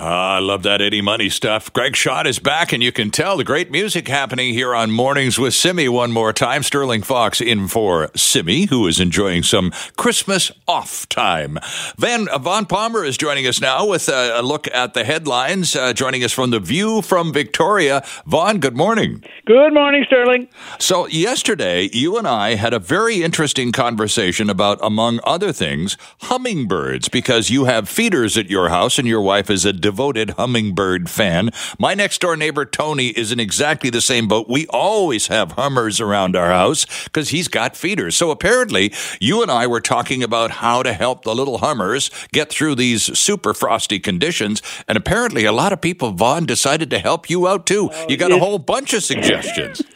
Ah, I love that Eddie Money stuff. Greg Schott is back, and you can tell the great music happening here on Mornings with Simi one more time. Sterling Fox in for Simi, who is enjoying some Christmas off time. Van Vaughn Palmer is joining us now with a, a look at the headlines, uh, joining us from the View from Victoria. Vaughn, good morning. Good morning, Sterling. So, yesterday, you and I had a very interesting conversation about, among other things, hummingbirds, because you have feeders at your house and your wife is a devoted hummingbird fan. My next door neighbor, Tony, is in exactly the same boat. We always have hummers around our house because he's got feeders. So apparently, you and I were talking about how to help the little hummers get through these super frosty conditions. And apparently, a lot of people, Vaughn, decided to help you out too. Oh, you got a whole bunch of suggestions.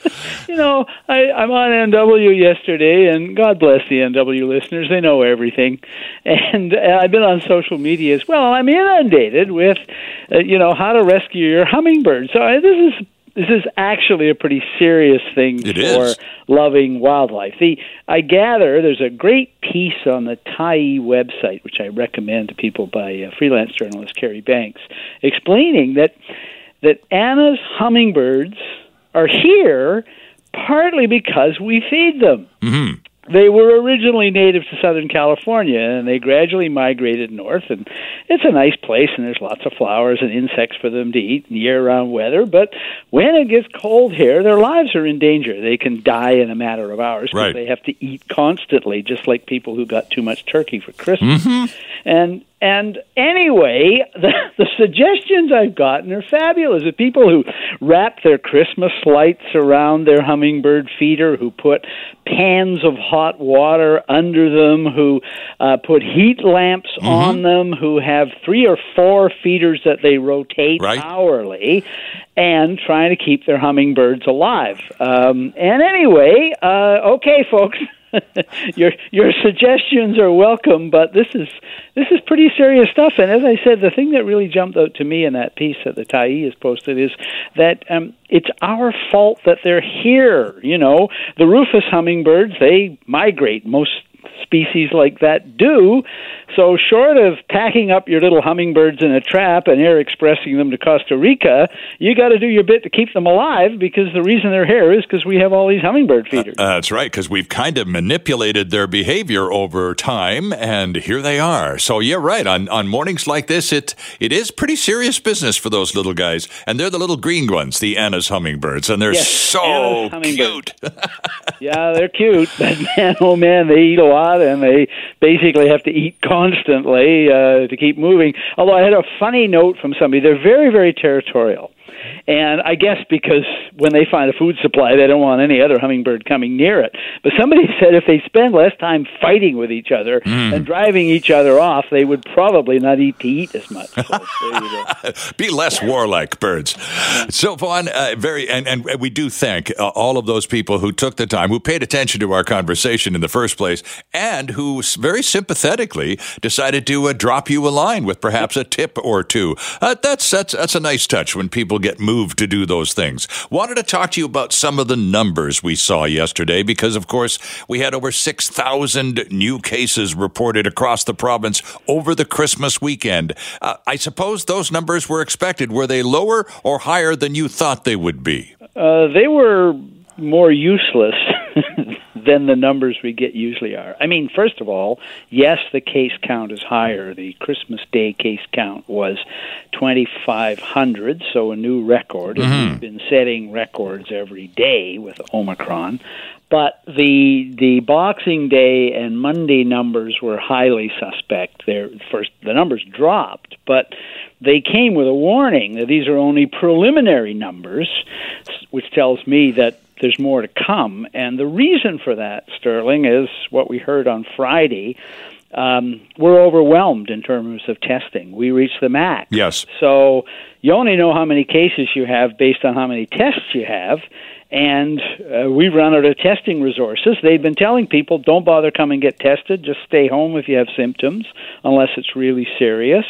You know, I, I'm on NW yesterday, and God bless the NW listeners. They know everything. And uh, I've been on social media as well. I'm inundated with, uh, you know, how to rescue your hummingbird. So uh, this is this is actually a pretty serious thing It for is. loving wildlife. The I gather there's a great piece on the Tyee website, which I recommend to people by uh, freelance journalist Carrie Banks, explaining that that Anna's hummingbirds are here partly because we feed them. Mhm. They were originally native to Southern California and they gradually migrated north and it's a nice place and there's lots of flowers and insects for them to eat in year round weather. But when it gets cold here, their lives are in danger. They can die in a matter of hours because Right. they have to eat constantly, just like people who got too much turkey for Christmas. Mm-hmm. And and anyway, the, the suggestions I've gotten are fabulous. The people who wrap their Christmas lights around their hummingbird feeder, who put pans of hot water under them, who uh, put heat lamps Mm-hmm. on them, who have three or four feeders that they rotate Right. hourly, and trying to keep their hummingbirds alive. Um, and anyway, uh, okay, folks. your your suggestions are welcome, but this is this is pretty serious stuff. And as I said, the thing that really jumped out to me in that piece that the Tyee has posted is that um, it's our fault that they're here. You know, the rufous hummingbirds they migrate. Most species like that do. So, short of packing up your little hummingbirds in a trap and air expressing them to Costa Rica, you got to do your bit to keep them alive because the reason they're here is because we have all these hummingbird feeders. Uh, that's right, because we've kind of manipulated their behavior over time, and here they are. So you're right. On on mornings like this, it it is pretty serious business for those little guys, and they're the little green ones, the Anna's hummingbirds, and they're Yes, so cute. Yeah, they're cute, but man, oh man, they eat a lot, and they basically have to eat constantly uh, to keep moving. Although I had a funny note from somebody, they're very, very territorial, and I guess because when they find a food supply, they don't want any other hummingbird coming near it. But somebody said if they spend less time fighting with each other and driving each other off, they would probably not eat to eat as much. So, there you go. Be less warlike, birds. So, Vaughn, uh, very, and, and we do thank uh, all of those people who took the time, who paid attention to our conversation in the first place, and who very sympathetically decided to uh, drop you a line with perhaps a tip or two. Uh, that's that's that's a nice touch when people get moved to do those things. Wanted to talk to you about some of the numbers we saw yesterday because, of course, we had over six thousand new cases reported across the province over the Christmas weekend. Uh, I suppose those numbers were expected. Were they lower or higher than you thought they would be? Uh, they were more useless than the numbers we get usually are. I mean, first of all, yes, the case count is higher. The Christmas Day case count was 2,500, so a new record. And mm-hmm. We've been setting records every day with Omicron. But the the Boxing Day and Monday numbers were highly suspect. They're, first, the numbers dropped, but they came with a warning that these are only preliminary numbers, which tells me that there's more to come. And the reason for that, Sterling, is what we heard on Friday. Um, we're overwhelmed in terms of testing. We reached the max. Yes. So you only know how many cases you have based on how many tests you have. And uh, we've run out of testing resources. They've been telling people don't bother coming and get tested. Just stay home if you have symptoms, unless it's really serious.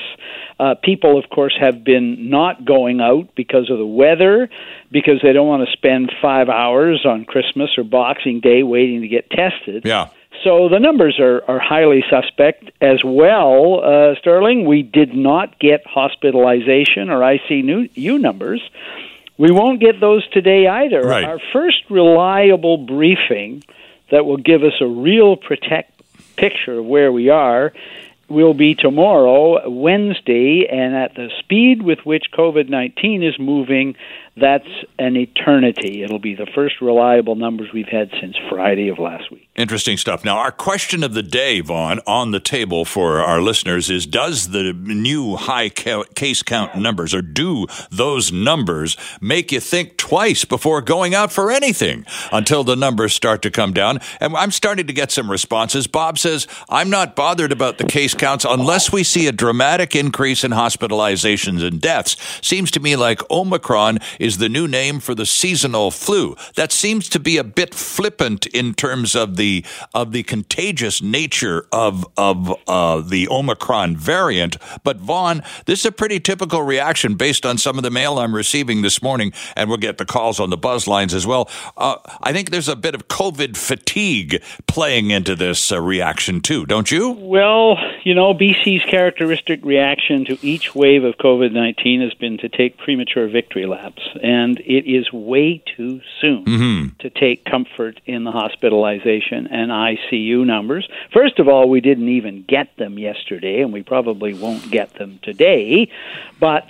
Uh, people, of course, have been not going out because of the weather, because they don't want to spend five hours on Christmas or Boxing Day waiting to get tested. Yeah. so the numbers are, are highly suspect as well, uh, Sterling. We did not get hospitalization or ICU numbers. We won't get those today either. Right. Our first reliable briefing that will give us a real protect picture of where we are will be tomorrow, Wednesday, and at the speed with which COVID 19 is moving, that's an eternity. It'll be the first reliable numbers we've had since Friday of last week. Interesting stuff. Now, our question of the day, Vaughn, on the table for our listeners is Does the new high case count numbers, or do those numbers make you think twice before going out for anything until the numbers start to come down? And I'm starting to get some responses. Bob says, I'm not bothered about the case counts unless we see a dramatic increase in hospitalizations and deaths. Seems to me like Omicron is the new name for the seasonal flu. That seems to be a bit flippant in terms of the of the contagious nature of of uh, the Omicron variant. But Vaughn, this is a pretty typical reaction based on some of the mail I'm receiving this morning, and we'll get the calls on the buzz lines as well. Uh, I think there's a bit of COVID fatigue playing into this uh, reaction too, don't you? Well, you know, BC's characteristic reaction to each wave of COVID 19 has been to take premature victory laps and it is way too soon mm-hmm. to take comfort in the hospitalization and ICU numbers. First of all, we didn't even get them yesterday, and we probably won't get them today, but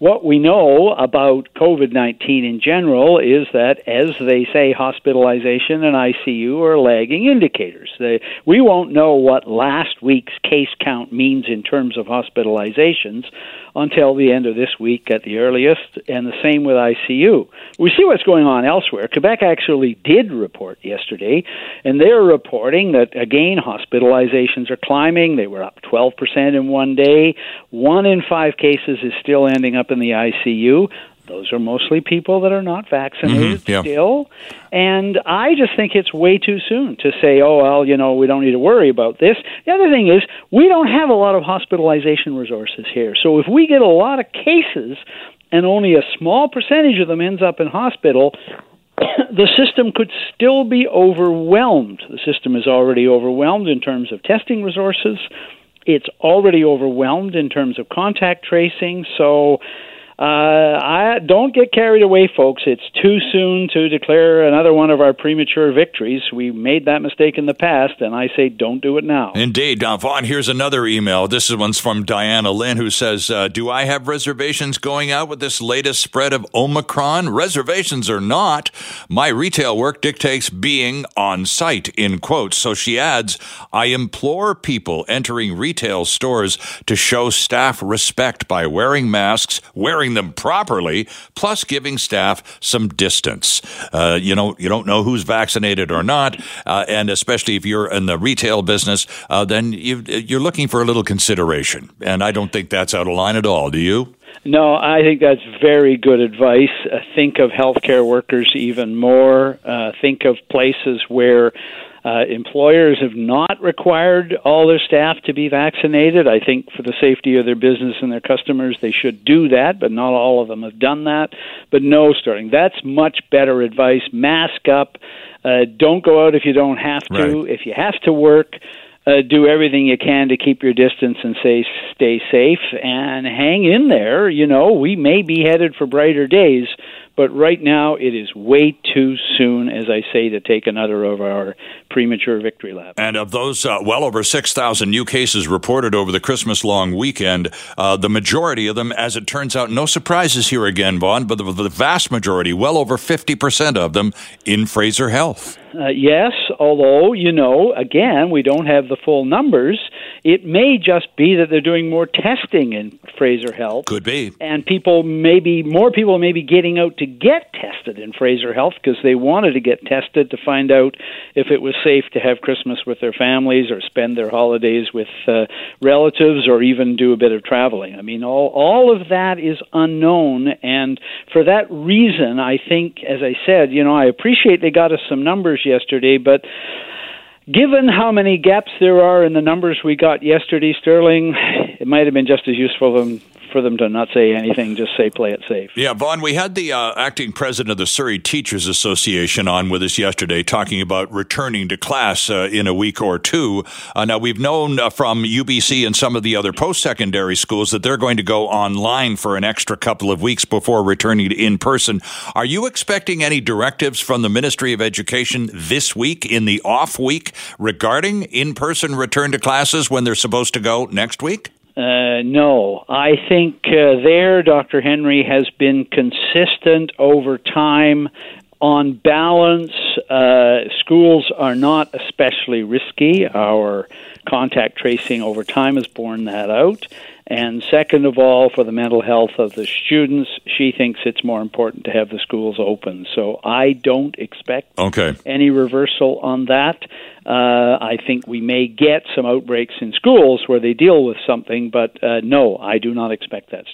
what we know about COVID 19 in general is that, as they say, hospitalization and ICU are lagging indicators. They, we won't know what last week's case count means in terms of hospitalizations until the end of this week at the earliest, and the same with ICU. We see what's going on elsewhere. Quebec actually did report yesterday, and they're reporting that, again, hospitalizations are climbing. They were up 12% in one day. One in five cases is still ending up in the ICU. Those are mostly people that are not vaccinated mm-hmm, yeah. still. And I just think it's way too soon to say, oh, well, you know, we don't need to worry about this. The other thing is, we don't have a lot of hospitalization resources here. So if we get a lot of cases and only a small percentage of them ends up in hospital, the system could still be overwhelmed. The system is already overwhelmed in terms of testing resources. It's already overwhelmed in terms of contact tracing. So uh, I don't get carried away, folks. It's too soon to declare another one of our premature victories. We made that mistake in the past, and I say don't do it now. Indeed, Don Vaughn. Here's another email. This one's from Diana Lynn, who says, uh, "Do I have reservations going out with this latest spread of Omicron? Reservations or not, my retail work dictates being on site." In quotes. So she adds, "I implore people entering retail stores to show staff respect by wearing masks, wearing." Them properly, plus giving staff some distance. Uh, you know, you don't know who's vaccinated or not, uh, and especially if you're in the retail business, uh, then you, you're looking for a little consideration. And I don't think that's out of line at all. Do you? No, I think that's very good advice. Uh, think of healthcare workers even more. Uh, think of places where uh, employers have not required all their staff to be vaccinated. I think for the safety of their business and their customers, they should do that, but not all of them have done that. But no, Sterling, that's much better advice. Mask up. Uh, don't go out if you don't have to. Right. If you have to work, uh, do everything you can to keep your distance and say stay safe and hang in there. You know, we may be headed for brighter days, but right now, it is way too soon, as I say, to take another of our premature victory laps. And of those, uh, well over 6,000 new cases reported over the Christmas long weekend, uh, the majority of them, as it turns out, no surprises here again, Vaughn, but the, the vast majority, well over 50% of them, in Fraser Health. Uh, yes, although, you know, again, we don't have the full numbers. It may just be that they're doing more testing in Fraser Health. Could be. And people maybe, more people may be getting out to get tested in Fraser Health because they wanted to get tested to find out if it was safe to have Christmas with their families or spend their holidays with uh, relatives or even do a bit of traveling. I mean, all, all of that is unknown. And for that reason, I think, as I said, you know, I appreciate they got us some numbers yesterday, but given how many gaps there are in the numbers we got yesterday, Sterling, it might have been just as useful for them to not say anything, just say play it safe. Yeah, Vaughn, we had the uh, acting president of the Surrey Teachers Association on with us yesterday talking about returning to class uh, in a week or two. Uh, now, we've known uh, from UBC and some of the other post secondary schools that they're going to go online for an extra couple of weeks before returning in person. Are you expecting any directives from the Ministry of Education this week in the off week regarding in person return to classes when they're supposed to go next week? Uh, no, I think uh, there Dr. Henry has been consistent over time. On balance, uh, schools are not especially risky. Our contact tracing over time has borne that out. And second of all, for the mental health of the students, she thinks it's more important to have the schools open. So I don't expect okay. any reversal on that. Uh, I think we may get some outbreaks in schools where they deal with something, but uh, no, I do not expect that.